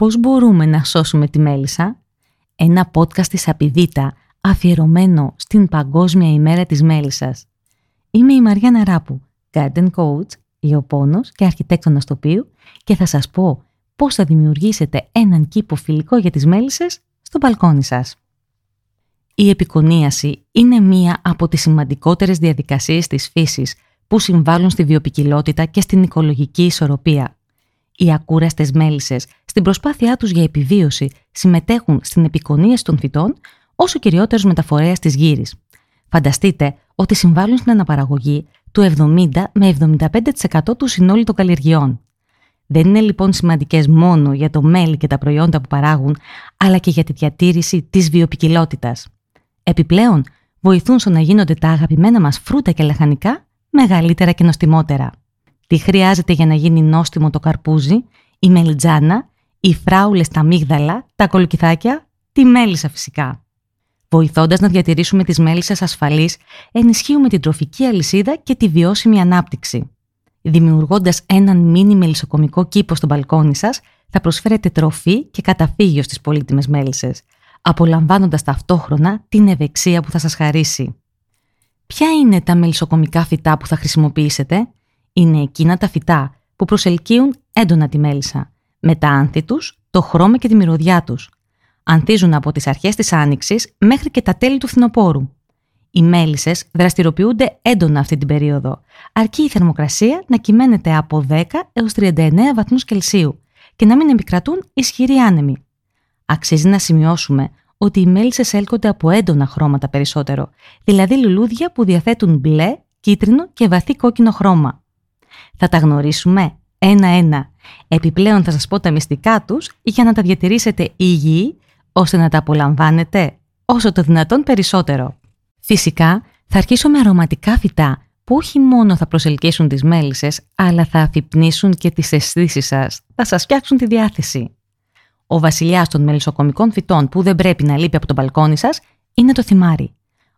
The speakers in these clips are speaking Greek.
Πώς μπορούμε να σώσουμε τη μέλισσα; Ένα podcast της Απιδίτα αφιερωμένο στην Παγκόσμια ημέρα της μέλισσας. Είμαι η Μαριάννα Ράπου, Garden Coach, ιωπόνος και αρχιτέκτονας τοπίου και θα σας πω πώς θα δημιουργήσετε έναν κήπο φιλικό για τις μέλισσες στο μπαλκόνι σας. Η επικονίαση είναι μία από τις σημαντικότερες διαδικασίες της φύσης που συμβάλλουν στη βιοπικιλότητα και στην οικολογική ισορροπία. Οι ακούραστες μέλισσες στην προσπάθειά τους για επιβίωση συμμετέχουν στην επικονίαση των φυτών όσο κυριότερος μεταφορέας της γύρης. Φανταστείτε ότι συμβάλλουν στην αναπαραγωγή του 70 με 75% του συνόλου των καλλιεργειών. Δεν είναι λοιπόν σημαντικές μόνο για το μέλι και τα προϊόντα που παράγουν, αλλά και για τη διατήρηση της βιοπικιλότητας. Επιπλέον, βοηθούν στο να γίνονται τα αγαπημένα μας φρούτα και λαχανικά μεγαλύτερα και νοστιμότερα. Τι χρειάζεται για να γίνει νόστιμο το καρπούζι, η μελιτζάνα, οι φράουλες τα μίγδαλα, τα κολοκυθάκια, τη μέλισσα φυσικά. Βοηθώντας να διατηρήσουμε τις μέλισσες ασφαλείς, ενισχύουμε την τροφική αλυσίδα και τη βιώσιμη ανάπτυξη. Δημιουργώντας έναν μίνι μελισσοκομικό κήπο στο μπαλκόνι σας, θα προσφέρετε τροφή και καταφύγιο στις πολύτιμες μέλισσες, απολαμβάνοντας ταυτόχρονα την ευεξία που θα σας χαρίσει. Ποια είναι τα μελισσοκομικά φυτά που θα χρησιμοποιήσετε; Είναι εκείνα τα φυτά που προσελκύουν έντονα τη μέλισσα, με τα άνθη τους, το χρώμα και τη μυρωδιά τους. Ανθίζουν από τις αρχές της άνοιξης μέχρι και τα τέλη του φθινοπόρου. Οι μέλισσες δραστηριοποιούνται έντονα αυτή την περίοδο, αρκεί η θερμοκρασία να κυμαίνεται από 10 έως 39 βαθμούς Κελσίου και να μην επικρατούν ισχυροί άνεμοι. Αξίζει να σημειώσουμε ότι οι μέλισσες έλκονται από έντονα χρώματα περισσότερο, δηλαδή λουλούδια που διαθέτουν μπλε, κίτρινο και βαθύ κόκκινο χρώμα. Θα τα γνωρίσουμε ένα-ένα. Επιπλέον θα σας πω τα μυστικά τους για να τα διατηρήσετε υγιή, ώστε να τα απολαμβάνετε όσο το δυνατόν περισσότερο. Φυσικά, θα αρχίσω με αρωματικά φυτά που όχι μόνο θα προσελκύσουν τις μέλισσες, αλλά θα αφυπνίσουν και τις αισθήσεις σας, θα σας φτιάξουν τη διάθεση. Ο βασιλιάς των μελισσοκομικών φυτών που δεν πρέπει να λείπει από το μπαλκόνι σας είναι το θυμάρι.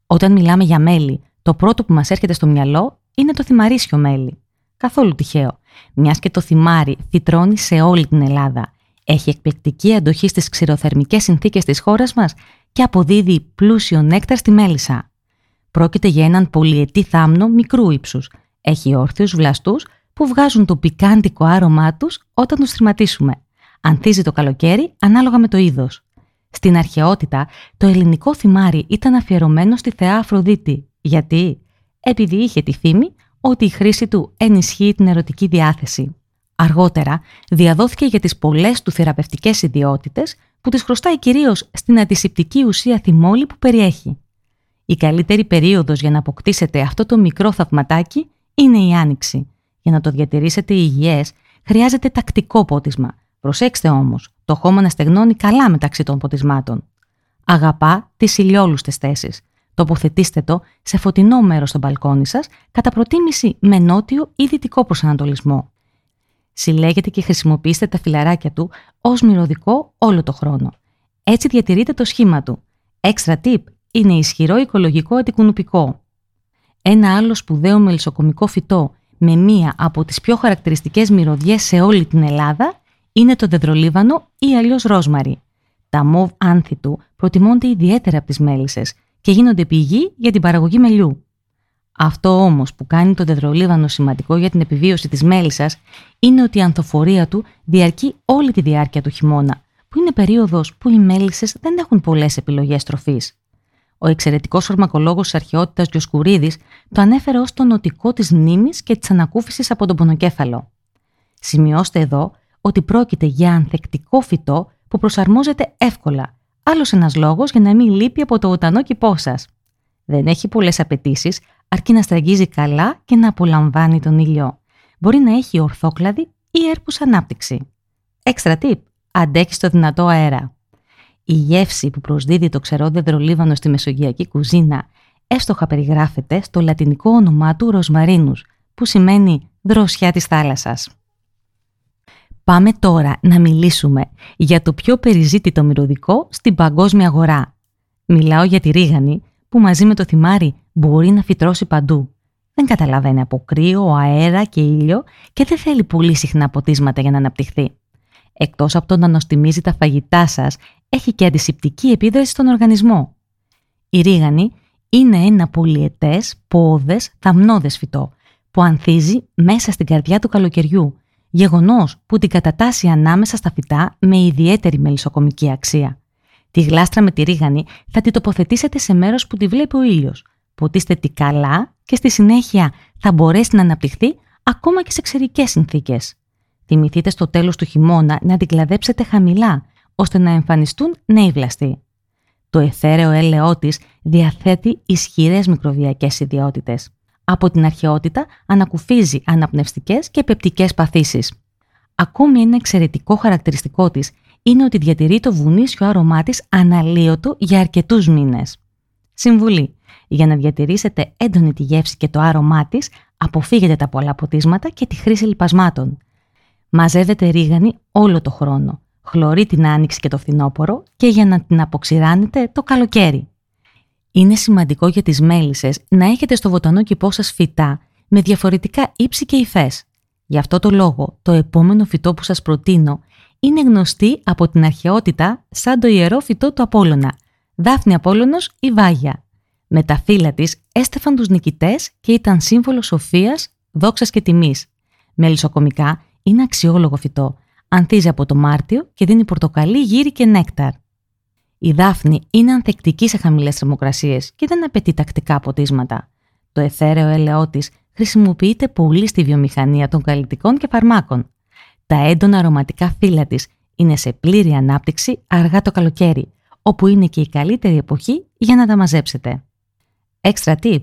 Όταν μιλάμε για μέλι, το πρώτο που μας έρχεται στο μυαλό είναι το θυμαρίσιο μέλι. Καθόλου τυχαίο, μιας και το θυμάρι φυτρώνει σε όλη την Ελλάδα. Έχει εκπληκτική αντοχή στις ξηροθερμικές συνθήκες της χώρας μας και αποδίδει πλούσιο νέκταρ στη μέλισσα. Πρόκειται για έναν πολυετή θάμνο μικρού ύψους. Έχει όρθιους βλαστούς που βγάζουν το πικάντικο άρωμά τους όταν τους θρηματίσουμε ανθίζει το καλοκαίρι ανάλογα με το είδος. Στην αρχαιότητα, το ελληνικό θυμάρι ήταν αφιερωμένο στη θεά Αφροδίτη. Γιατί; Επειδή είχε τη φήμη ότι η χρήση του ενισχύει την ερωτική διάθεση. Αργότερα, διαδόθηκε για τις πολλές του θεραπευτικές ιδιότητες που τις χρωστάει κυρίως στην αντισηπτική ουσία θυμόλη που περιέχει. Η καλύτερη περίοδος για να αποκτήσετε αυτό το μικρό θαυματάκι είναι η άνοιξη. Για να το διατηρήσετε υγιές, χρειάζεται τακτικό πότισμα, Προσέξτε όμως, το χώμα να στεγνώνει καλά μεταξύ των ποτισμάτων. Αγαπά τις ηλιόλουστες θέσεις. Τοποθετήστε το σε φωτεινό μέρος στο μπαλκόνι σας, κατά προτίμηση με νότιο ή δυτικό προσανατολισμό. Συλλέγετε και χρησιμοποιήστε τα φιλαράκια του ως μυρωδικό όλο το χρόνο. Έτσι διατηρείτε το σχήμα του. Extra tip είναι ισχυρό οικολογικό αντικουνουπικό. Ένα άλλο σπουδαίο μελισσοκομικό φυτό με μία από τις πιο χαρακτηριστικές μυρωδιές σε όλη την Ελλάδα είναι το δεντρολίβανο ή αλλιώς ρόσμαρι. Τα μοβ άνθη του προτιμώνται ιδιαίτερα από τις μέλισσες και γίνονται πηγή για την παραγωγή μελιού. Αυτό όμως που κάνει το δεντρολίβανο σημαντικό για την επιβίωση της μέλισσα είναι ότι η ανθοφορία του διαρκεί όλη τη διάρκεια του χειμώνα, που είναι περίοδος που οι μέλισσε δεν έχουν πολλές επιλογές τροφής. Ο εξαιρετικός φαρμακολόγος της αρχαιότητας Διοσκουρίδη το ανέφερε ως το νοτικό της μνήμης και της ανακούφισης από τον πονοκέφαλο. Σημειώστε εδώ ότι πρόκειται για ανθεκτικό φυτό που προσαρμόζεται εύκολα. Άλλος ένας λόγος για να μην λείπει από το οτανό κηπό σας. Δεν έχει πολλές απαιτήσεις, αρκεί να στραγγίζει καλά και να απολαμβάνει τον ήλιο. Μπορεί να έχει ορθόκλαδη ή έρπους ανάπτυξη. Έξτρα tip, αντέχει στο δυνατό αέρα. Η γεύση που προσδίδει το ξερό δεδρολίβανο στη μεσογειακή κουζίνα έστοχα περιγράφεται στο λατινικό όνομά του ροσμαρίνους, που σημαίνει δροσιά της θάλασσας. Πάμε τώρα να μιλήσουμε για το πιο περιζήτητο μυρωδικό στην παγκόσμια αγορά. Μιλάω για τη ρίγανη που μαζί με το θυμάρι μπορεί να φυτρώσει παντού. Δεν καταλαβαίνει από κρύο, αέρα και ήλιο και δεν θέλει πολύ συχνά ποτίσματα για να αναπτυχθεί. Εκτός από το να νοστιμίζει τα φαγητά σας, έχει και αντισηπτική επίδραση στον οργανισμό. Η ρίγανη είναι ένα πολυετές, πόδες, θαμνώδες φυτό που ανθίζει μέσα στην καρδιά του καλοκαιριού, γεγονός που την κατατάσσει ανάμεσα στα φυτά με ιδιαίτερη μελισσοκομική αξία. Τη γλάστρα με τη ρίγανη θα τη τοποθετήσετε σε μέρος που τη βλέπει ο ήλιος. Ποτίστε τη καλά και στη συνέχεια θα μπορέσει να αναπτυχθεί ακόμα και σε εξαιρικές συνθήκες. Θυμηθείτε στο τέλος του χειμώνα να την κλαδέψετε χαμηλά, ώστε να εμφανιστούν νέοι βλαστοί. Το εθέρεο έλαιό της διαθέτει ισχυρές μικροβιακές ιδιότητες. Από την αρχαιότητα ανακουφίζει αναπνευστικές και πεπτικές παθήσεις. Ακόμη ένα εξαιρετικό χαρακτηριστικό της είναι ότι διατηρεί το βουνίσιο άρωμά της αναλύωτο για αρκετούς μήνες. Συμβουλή. Για να διατηρήσετε έντονη τη γεύση και το άρωμά της, αποφύγετε τα πολλά ποτίσματα και τη χρήση λιπασμάτων. Μαζεύετε ρίγανη όλο το χρόνο. Χλωρεί την άνοιξη και το φθινόπωρο και για να την αποξηράνετε το καλοκαίρι. Είναι σημαντικό για τις μέλισσες να έχετε στο βοτανό κηπό σας φυτά με διαφορετικά ύψη και υφές. Γι' αυτό το λόγο το επόμενο φυτό που σας προτείνω είναι γνωστή από την αρχαιότητα σαν το ιερό φυτό του Απόλλωνα, Δάφνη Απόλλωνος ή Βάγια. Με τα φύλλα της έστεφαν τους νικητές και ήταν σύμβολος σοφίας, δόξας και τιμής. Μελισσοκομικά είναι αξιόλογο φυτό, ανθίζει από το Μάρτιο και δίνει πορτοκαλί, γύρι και νέκταρ. Η δάφνη είναι ανθεκτική σε χαμηλές θερμοκρασίες και δεν απαιτεί τακτικά ποτίσματα. Το εθέρεο έλαιό της χρησιμοποιείται πολύ στη βιομηχανία των καλλιτικών και φαρμάκων. Τα έντονα αρωματικά φύλλα της είναι σε πλήρη ανάπτυξη αργά το καλοκαίρι, όπου είναι και η καλύτερη εποχή για να τα μαζέψετε. Extra tip.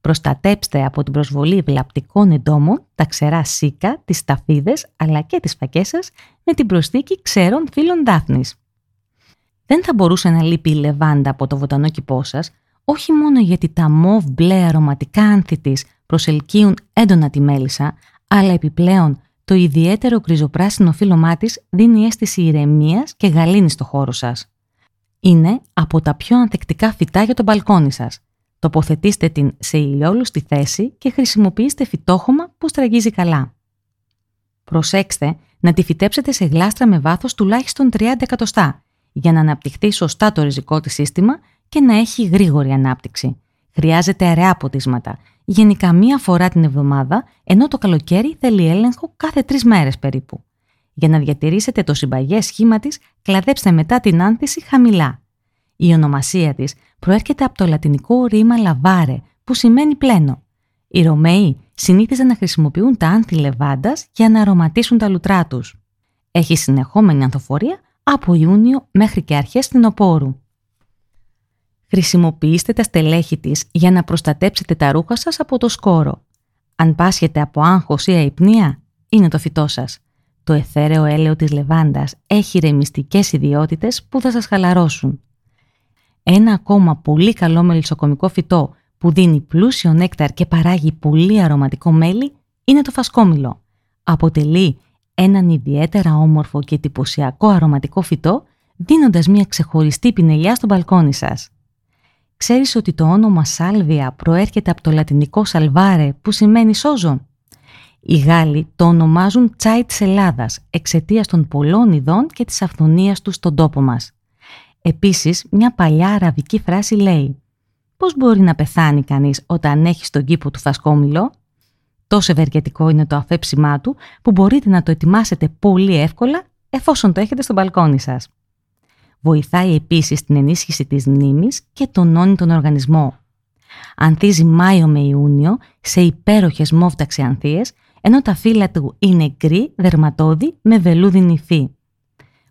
Προστατέψτε από την προσβολή βλαπτικών εντόμων τα ξερά σίκα, τις σταφίδες αλλά και τις φακές σας με την προσθήκη ξερών φύλων δάφνης. Δεν θα μπορούσε να λείπει η λεβάντα από το βοτανό κηπό σας, όχι μόνο γιατί τα μοβ μπλε αρωματικά άνθη της προσελκύουν έντονα τη μέλισσα, αλλά επιπλέον το ιδιαίτερο γκριζοπράσινο φύλλωμά της δίνει αίσθηση ηρεμίας και γαλήνης στο χώρο σας. Είναι από τα πιο ανθεκτικά φυτά για το μπαλκόνι σας. Τοποθετήστε την σε ηλιόλουστη θέση και χρησιμοποιήστε φυτόχωμα που στραγγίζει καλά. Προσέξτε να τη φυτέψετε σε γλάστρα με βάθος τουλάχιστον 30 εκατοστά για να αναπτυχθεί σωστά το ριζικό της σύστημα και να έχει γρήγορη ανάπτυξη. Χρειάζεται αραιά ποτίσματα, γενικά μία φορά την εβδομάδα, ενώ το καλοκαίρι θέλει έλεγχο κάθε τρεις μέρες περίπου. Για να διατηρήσετε το συμπαγέ σχήμα της, κλαδέψτε μετά την άνθηση χαμηλά. Η ονομασία της προέρχεται από το λατινικό ρήμα λαβάρε, που σημαίνει πλένο. Οι Ρωμαίοι συνήθιζαν να χρησιμοποιούν τα άνθη λεβάντας για να αρωματίσουν τα λουτρά τους. Έχει συνεχόμενη ανθοφορία από Ιούνιο μέχρι και αρχές φθινοπόρου. Χρησιμοποιήστε τα στελέχη της για να προστατέψετε τα ρούχα σας από το σκόρο. Αν πάσχετε από άγχος ή αϊπνία, είναι το φυτό σας. Το εθέρεο έλαιο της λεβάντας έχει ρεμιστικές ιδιότητες που θα σας χαλαρώσουν. Ένα ακόμα πολύ καλό μελισσοκομικό φυτό που δίνει πλούσιο νέκταρ και παράγει πολύ αρωματικό μέλι είναι το φασκόμηλο. Αποτελεί έναν ιδιαίτερα όμορφο και εντυπωσιακό αρωματικό φυτό, δίνοντας μια ξεχωριστή πινελιά στο μπαλκόνι σας. Ξέρεις ότι το όνομα σάλβια προέρχεται από το λατινικό σαλβάρε που σημαίνει σόζο. Οι Γάλλοι το ονομάζουν τσάι της Ελλάδας εξαιτίας των πολλών ειδών και της αυθονίας τους στον τόπο μας. Επίσης, μια παλιά αραβική φράση λέει «Πώς μπορεί να πεθάνει κανείς όταν έχει στον κήπο του φασκόμηλο» Τόσο ευεργετικό είναι το αφέψιμά του που μπορείτε να το ετοιμάσετε πολύ εύκολα εφόσον το έχετε στο μπαλκόνι σας. Βοηθάει επίσης την ενίσχυση της μνήμης και τονώνει τον οργανισμό. Ανθίζει Μάιο με Ιούνιο σε υπέροχες μόφταξε ανθίες, ενώ τα φύλλα του είναι γκρι, δερματώδη με βελούδι νυφή.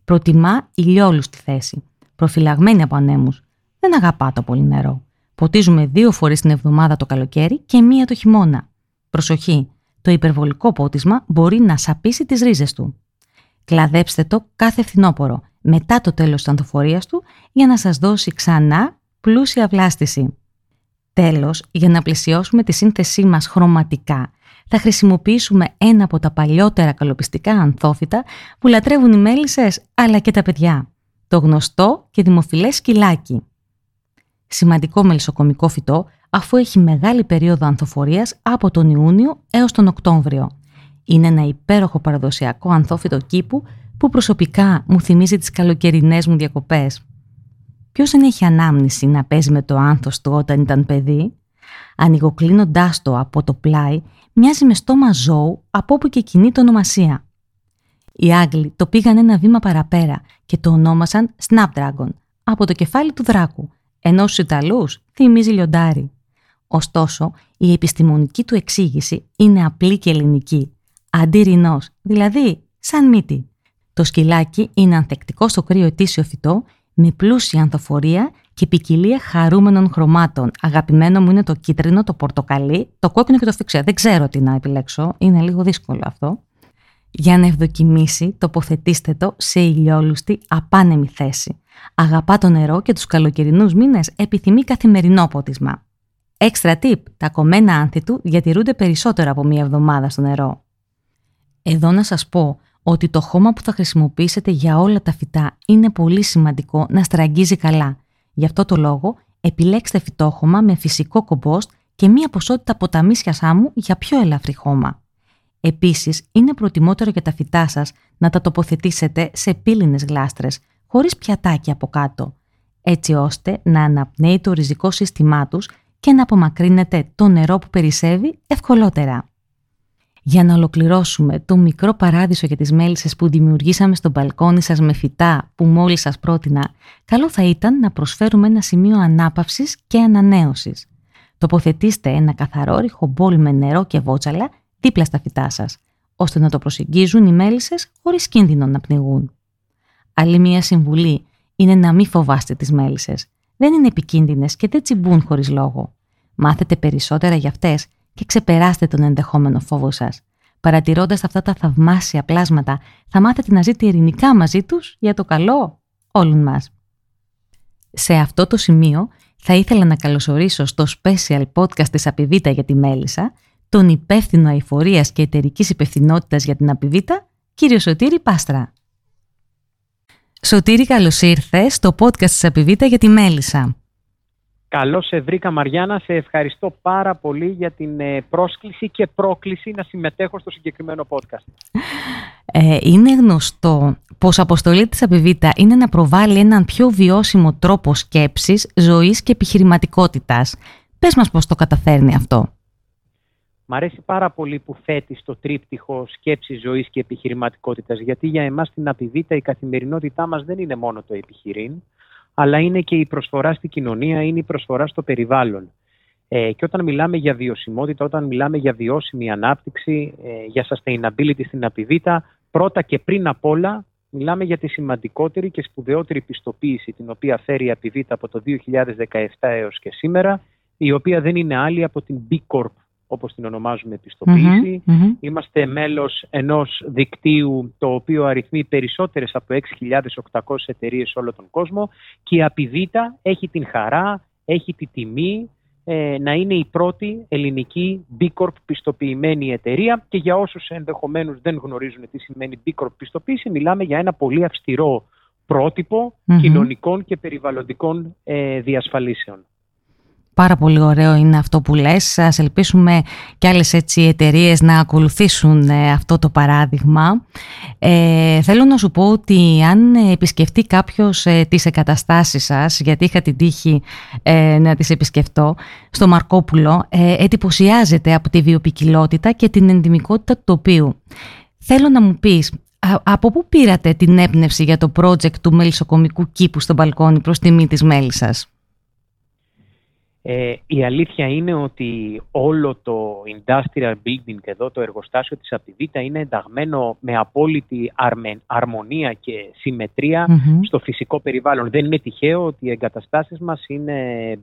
Προτιμά ηλιόλουστη θέση, προφυλαγμένη από ανέμους. Δεν αγαπά το πολύ νερό. Ποτίζουμε δύο φορές την εβδομάδα το καλοκαίρι και μία το χειμώνα. Προσοχή, το υπερβολικό πότισμα μπορεί να σαπίσει τις ρίζες του. Κλαδέψτε το κάθε φθινόπωρο μετά το τέλος της ανθοφορίας του για να σας δώσει ξανά πλούσια βλάστηση. Τέλος, για να πλαισιώσουμε τη σύνθεσή μας χρωματικά, θα χρησιμοποιήσουμε ένα από τα παλιότερα καλοπιστικά ανθόφυτα που λατρεύουν οι μέλισσες αλλά και τα παιδιά. Το γνωστό και δημοφιλές σκυλάκι. Σημαντικό μελισσοκομικό φυτό αφού έχει μεγάλη περίοδο ανθοφορίας από τον Ιούνιο έως τον Οκτώβριο. Είναι ένα υπέροχο παραδοσιακό ανθόφυτο κήπου που προσωπικά μου θυμίζει τις καλοκαιρινές μου διακοπές. Ποιος δεν έχει ανάμνηση να παίζει με το άνθος του όταν ήταν παιδί, ανοιγοκλίνοντάς το από το πλάι, μοιάζει με στόμα ζώου από όπου και κοινή το ονομασία. Οι Άγγλοι το πήγαν ένα βήμα παραπέρα και το ονόμασαν Snapdragon, από το κεφάλι του δράκου, ενώ στους Ιταλούς θυμίζει λιοντάρι. Ωστόσο, η επιστημονική του εξήγηση είναι απλή και ελληνική. Αντίρρηνός, δηλαδή σαν μύτη. Το σκυλάκι είναι ανθεκτικό στο κρύο ετήσιο φυτό με πλούσια ανθοφορία και ποικιλία χαρούμενων χρωμάτων. Αγαπημένο μου είναι το κίτρινο, το πορτοκαλί, το κόκκινο και το φυξέ. Δεν ξέρω τι να επιλέξω, είναι λίγο δύσκολο αυτό. Για να ευδοκιμήσει, τοποθετήστε το σε ηλιόλουστη, απάνεμη θέση. Αγαπά το νερό και τους καλοκαιρινούς μήνες επιθυμεί καθημερινό ποτισμα. Έξτρα tip, τα κομμένα άνθη του διατηρούνται περισσότερο από μία εβδομάδα στο νερό. Εδώ να σας πω ότι το χώμα που θα χρησιμοποιήσετε για όλα τα φυτά είναι πολύ σημαντικό να στραγγίζει καλά. Γι' αυτό το λόγο επιλέξτε φυτόχωμα με φυσικό κομπόστ και μία ποσότητα ποταμίσιας σάμου για πιο ελαφρύ χώμα. Επίσης, είναι προτιμότερο για τα φυτά σας να τα τοποθετήσετε σε πύληνες γλάστρες, χωρίς πιατάκι από κάτω, έτσι ώστε να αναπνέει το ριζικό σύστημά τους και να απομακρύνετε το νερό που περισσεύει ευκολότερα. Για να ολοκληρώσουμε το μικρό παράδεισο για τις μέλισσες που δημιουργήσαμε στο μπαλκόνι σας με φυτά που μόλις σας πρότεινα, καλό θα ήταν να προσφέρουμε ένα σημείο ανάπαυσης και ανανέωσης. Τοποθετήστε ένα καθαρό μπολ με νερό και βότσαλα δίπλα στα φυτά σας, ώστε να το προσεγγίζουν οι μέλισσες χωρίς κίνδυνο να πνιγούν. Άλλη μία συμβουλή είναι να μην φοβάστε τις μέλισσες. Δεν είναι επικίνδυνες και δεν τσιμπούν χωρίς λόγο. Μάθετε περισσότερα για αυτές και ξεπεράστε τον ενδεχόμενο φόβο σας. Παρατηρώντας αυτά τα θαυμάσια πλάσματα, θα μάθετε να ζείτε ειρηνικά μαζί τους για το καλό όλων μας. Σε αυτό το σημείο θα ήθελα να καλωσορίσω στο special podcast της Απιβίτα για τη Μέλισσα τον υπεύθυνο αηφορίας και εταιρικής υπευθυνότητας για την Απιβίτα, κύριο Σωτήρη Πάστρα. Σωτήρη, καλώς ήρθες στο podcast της Απιβίτα για τη Μέλισσα. Καλώς σε βρήκα Μαριάννα, σε ευχαριστώ πάρα πολύ για την ε, πρόσκληση και πρόκληση να συμμετέχω στο συγκεκριμένο podcast. Ε, είναι γνωστό πως αποστολή της Απιβίτα είναι να προβάλλει έναν πιο βιώσιμο τρόπο σκέψης, ζωής και επιχειρηματικότητας. Πες μας πώς το καταφέρνει αυτό. Μ' αρέσει πάρα πολύ που θέτεις το τρίπτυχο σκέψης, ζωής και επιχειρηματικότητας, γιατί για εμάς στην Απιβίτα η καθημερινότητά μας δεν είναι μόνο το επιχειρήν, αλλά είναι και η προσφορά στην κοινωνία, είναι η προσφορά στο περιβάλλον. Ε, και όταν μιλάμε για βιωσιμότητα, όταν μιλάμε για βιώσιμη ανάπτυξη, ε, για sustainability στην Απιβίτα, πρώτα και πριν απ' όλα μιλάμε για τη σημαντικότερη και σπουδαιότερη πιστοποίηση την οποία φέρει η Απιβίτα από το 2017 έως και σήμερα, η οποία δεν είναι άλλη από την B Corp όπως την ονομάζουμε Είμαστε μέλος ενός δικτύου το οποίο αριθμεί περισσότερες από 6.800 εταιρείες σε όλο τον κόσμο και η Απιβίτα έχει την χαρά, έχει τη τιμή ε, να είναι η πρώτη ελληνική B Corp πιστοποιημένη εταιρεία. Και για όσους ενδεχομένως δεν γνωρίζουν τι σημαίνει B Corp πιστοποίηση μιλάμε για ένα πολύ αυστηρό κοινωνικών και περιβαλλοντικών ε, διασφαλίσεων. Πάρα πολύ ωραίο είναι αυτό που λες. Ας ελπίσουμε και άλλες έτσι εταιρείες να ακολουθήσουν ε, αυτό το παράδειγμα. Ε, θέλω να σου πω ότι αν επισκεφτεί κάποιος ε, τις εγκαταστάσεις σας, γιατί είχα την τύχη ε, να τις επισκεφτώ, στο Μαρκόπουλο, ε, εντυπωσιάζεται από τη βιοπικιλότητα και την ενδυμικότητα του τοπίου. Θέλω να μου πεις, από πού πήρατε την έμπνευση για το project του μελισσοκομικού κήπου στο μπαλκόνι προς τιμή της μέλισσας; Ε, η αλήθεια είναι ότι όλο το industrial building εδώ, το εργοστάσιο της Απιβίτα είναι ενταγμένο με απόλυτη αρμονία και συμμετρια στο φυσικό περιβάλλον. Δεν είναι τυχαίο ότι οι εγκαταστάσεις μας είναι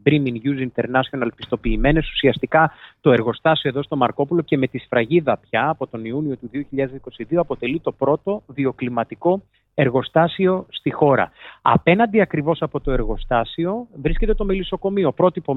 Bremen Use International πιστοποιημένες. Ουσιαστικά το εργοστάσιο εδώ στο Μαρκόπουλο και με τη σφραγίδα πια από τον Ιούνιο του 2022 αποτελεί το πρώτο βιοκλιματικό εργοστάσιο στη χώρα. Απέναντι ακριβώς από το εργοστάσιο βρίσκεται το μελισσοκομείο, πρότυπο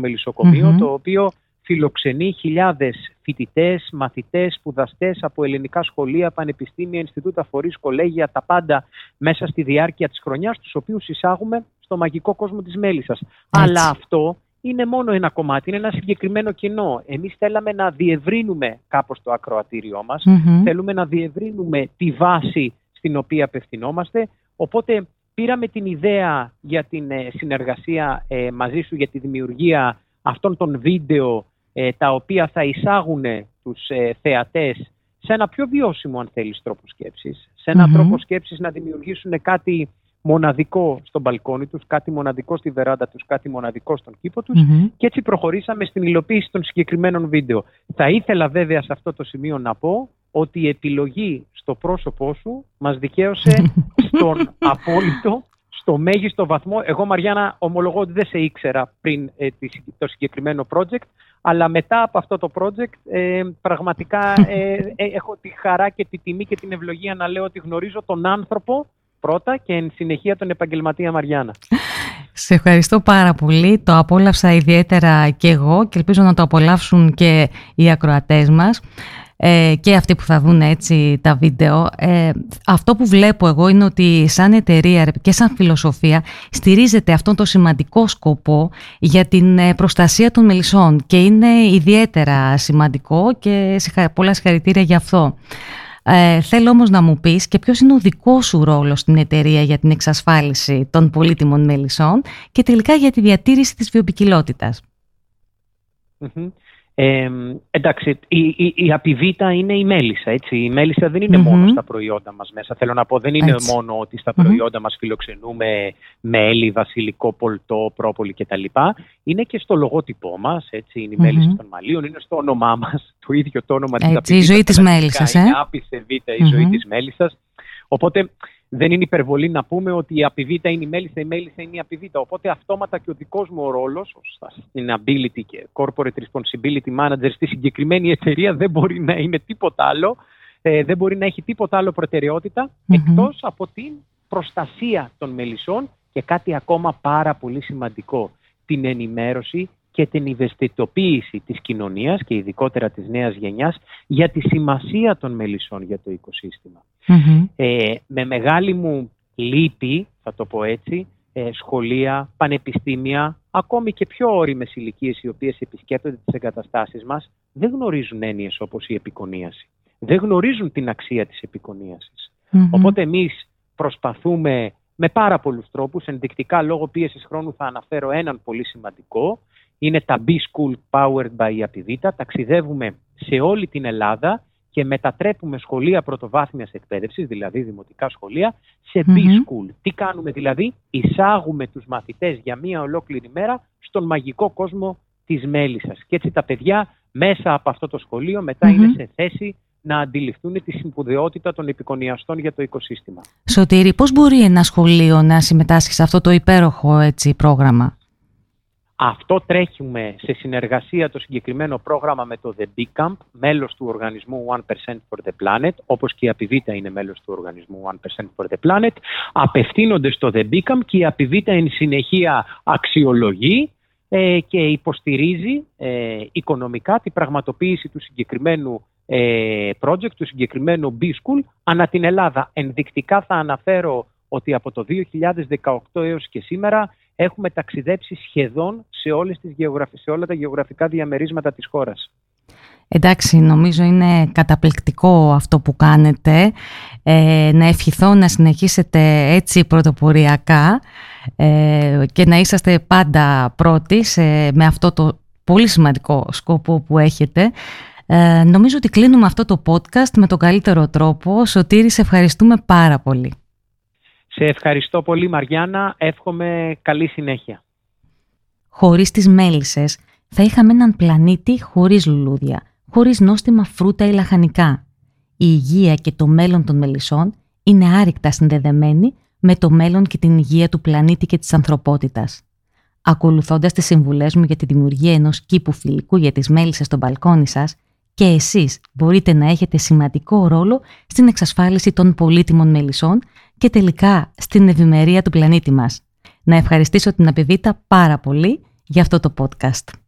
το οποίο φιλοξενεί χιλιάδες φοιτητές, μαθητές, σπουδαστές από ελληνικά σχολεία, πανεπιστήμια, Ινστιτούτα, φορείς, κολέγια, τα πάντα μέσα στη διάρκεια της χρονιάς, τους οποίους εισάγουμε στο μαγικό κόσμο της Μέλισσας. Αλλά αυτό είναι μόνο ένα κομμάτι, είναι ένα συγκεκριμένο κοινό. Εμείς θέλαμε να διευρύνουμε κάπως το ακροατήριό μας, θέλουμε να διευρύνουμε τη βάση στην οποία απευθυνόμαστε. Οπότε πήραμε την ιδέα για την ε, συνεργασία ε, μαζί σου για τη δημιουργία αυτών των βίντεο τα οποία θα εισάγουν τους θεατές σε ένα πιο βιώσιμο αν θέλεις τρόπο σκέψης, σε ένα τρόπο σκέψης να δημιουργήσουν κάτι μοναδικό στο μπαλκόνι τους, κάτι μοναδικό στη βεράντα τους, κάτι μοναδικό στον κήπο τους και έτσι προχωρήσαμε στην υλοποίηση των συγκεκριμένων βίντεο. Θα ήθελα βέβαια σε αυτό το σημείο να πω ότι η επιλογή στο πρόσωπό σου μας δικαίωσε στον απόλυτο, στο μέγιστο βαθμό. Εγώ Μαριάννα ομολογώ ότι δεν σε ήξερα πριν ε, το συγκεκριμένο project, αλλά μετά από αυτό το project ε, πραγματικά ε, έχω τη χαρά και τη τιμή και την ευλογία να λέω ότι γνωρίζω τον άνθρωπο πρώτα και εν συνεχεία τον επαγγελματία Μαριάννα. Σε ευχαριστώ πάρα πολύ. Το απόλαυσα ιδιαίτερα και εγώ και ελπίζω να το απολαύσουν και οι ακροατές μας ε, και αυτοί που θα δουν έτσι τα βίντεο. Ε, αυτό που βλέπω εγώ είναι ότι σαν εταιρεία και σαν φιλοσοφία στηρίζεται αυτόν το σημαντικό σκοπό για την ε, προστασία των μελισσών και είναι ιδιαίτερα σημαντικό και πολλά συγχαρητήρια για αυτό. Ε, θέλω όμως να μου πεις και ποιος είναι ο δικός σου ρόλος στην εταιρεία για την εξασφάλιση των πολύτιμων μελισσών και τελικά για τη διατήρηση της βιοπικιλότητας. Ε, εντάξει, η, η, η απειβήτα είναι η μέλισσα, έτσι. Η μέλισσα δεν ειναι μόνο στα προϊόντα μας μέσα. Θέλω να πω, δεν είναι μόνο ότι στα προϊόντα μας φιλοξενούμε μέλι, βασιλικό, πολτό, πρόπολη κτλ. Είναι και στο λογότυπό μας, έτσι. Είναι η μέλισσα των μαλλίων, είναι στο όνομά μας, το ίδιο το όνομα της απειβήτας. η ζωή της μέλισσας, ε. Είναι άπισε βήτα, η ζωή της μέλισσας. Οπότε δεν είναι υπερβολή να πούμε ότι η απειβήτα είναι η μέλισσα, η μέλισσα είναι η απειβήτα. Οπότε αυτόματα και ο δικός μου ρόλος ω sustainability και corporate responsibility manager στη συγκεκριμένη εταιρεία δεν μπορεί να είναι τίποτα άλλο. Ε, δεν μπορεί να έχει τίποτα άλλο προτεραιότητα εκτός από την προστασία των μελισσών και κάτι ακόμα πάρα πολύ σημαντικό, την ενημέρωση και την ευαισθητοποίηση της κοινωνίας και ειδικότερα της νέας γενιάς για τη σημασία των μελισσών για το οικοσυστημα Ε, με μεγάλη μου λύπη, θα το πω έτσι, ε, σχολεία, πανεπιστήμια, ακόμη και πιο όριμες ηλικίες οι οποίες επισκέπτονται τις εγκαταστάσεις μας, δεν γνωρίζουν έννοιες όπως η επικονίαση. Δεν γνωρίζουν την αξία της επικονίασης. Οπότε εμείς προσπαθούμε με πάρα πολλούς τρόπους, ενδεικτικά λόγω πίεσης χρόνου θα αναφέρω έναν πολύ σημαντικό, είναι τα B-School Powered by Apivita. Ταξιδεύουμε σε όλη την Ελλάδα και μετατρέπουμε σχολεία πρωτοβάθμιας εκπαίδευσης, δηλαδή δημοτικά σχολεία, σε B-School. Τι κάνουμε δηλαδή, εισάγουμε τους μαθητές για μία ολόκληρη μέρα στον μαγικό κόσμο της μέλισσας. Και έτσι τα παιδιά μέσα από αυτό το σχολείο είναι σε θέση να αντιληφθούν τη συμπουδαιότητα των επικονιαστών για το οικοσύστημα. Σωτήρη, πώς μπορεί ένα σχολείο να συμμετάσχει σε αυτό το υπέροχο έτσι, πρόγραμμα; Αυτό τρέχουμε σε συνεργασία το συγκεκριμένο πρόγραμμα με το The Big Camp, μέλος του οργανισμού 1% for the Planet, όπως και η Απιβίτα είναι μέλος του οργανισμού 1% for the Planet, απευθύνονται στο The Big Camp και η Απιβίτα εν συνεχεία αξιολογεί ε, και υποστηρίζει ε, οικονομικά την πραγματοποίηση του συγκεκριμένου ε, project, του συγκεκριμένου B-School ανά την Ελλάδα. Ενδεικτικά θα αναφέρω ότι από το 2018 έως και σήμερα έχουμε ταξιδέψει σχεδόν σε, όλες τις σε όλα τα γεωγραφικά διαμερίσματα της χώρας. Εντάξει, νομίζω είναι καταπληκτικό αυτό που κάνετε. Ε, να ευχηθώ να συνεχίσετε έτσι πρωτοποριακά ε, και να είσαστε πάντα πρώτοι με αυτό το πολύ σημαντικό σκοπό που έχετε. Ε, νομίζω ότι κλείνουμε αυτό το podcast με τον καλύτερο τρόπο. Σωτήρη, σε ευχαριστούμε πάρα πολύ. Σε ευχαριστώ πολύ Μαριάννα, εύχομαι καλή συνέχεια. Χωρίς τις μέλισσες θα είχαμε έναν πλανήτη χωρίς λουλούδια, χωρίς νόστιμα φρούτα ή λαχανικά. Η υγεία και το μέλλον των μελισσών είναι άρρηκτα συνδεδεμένοι με το μέλλον και την υγεία του πλανήτη και της ανθρωπότητας. Ακολουθώντας τις συμβουλές μου για τη δημιουργία ενός κήπου φιλικού για τις μέλισσες στο μπαλκόνι σας, και εσείς μπορείτε να έχετε σημαντικό ρόλο στην εξασφάλιση των πολύτιμων μελισσών και τελικά στην ευημερία του πλανήτη μας. Να ευχαριστήσω την Απεβίτα πάρα πολύ για αυτό το podcast.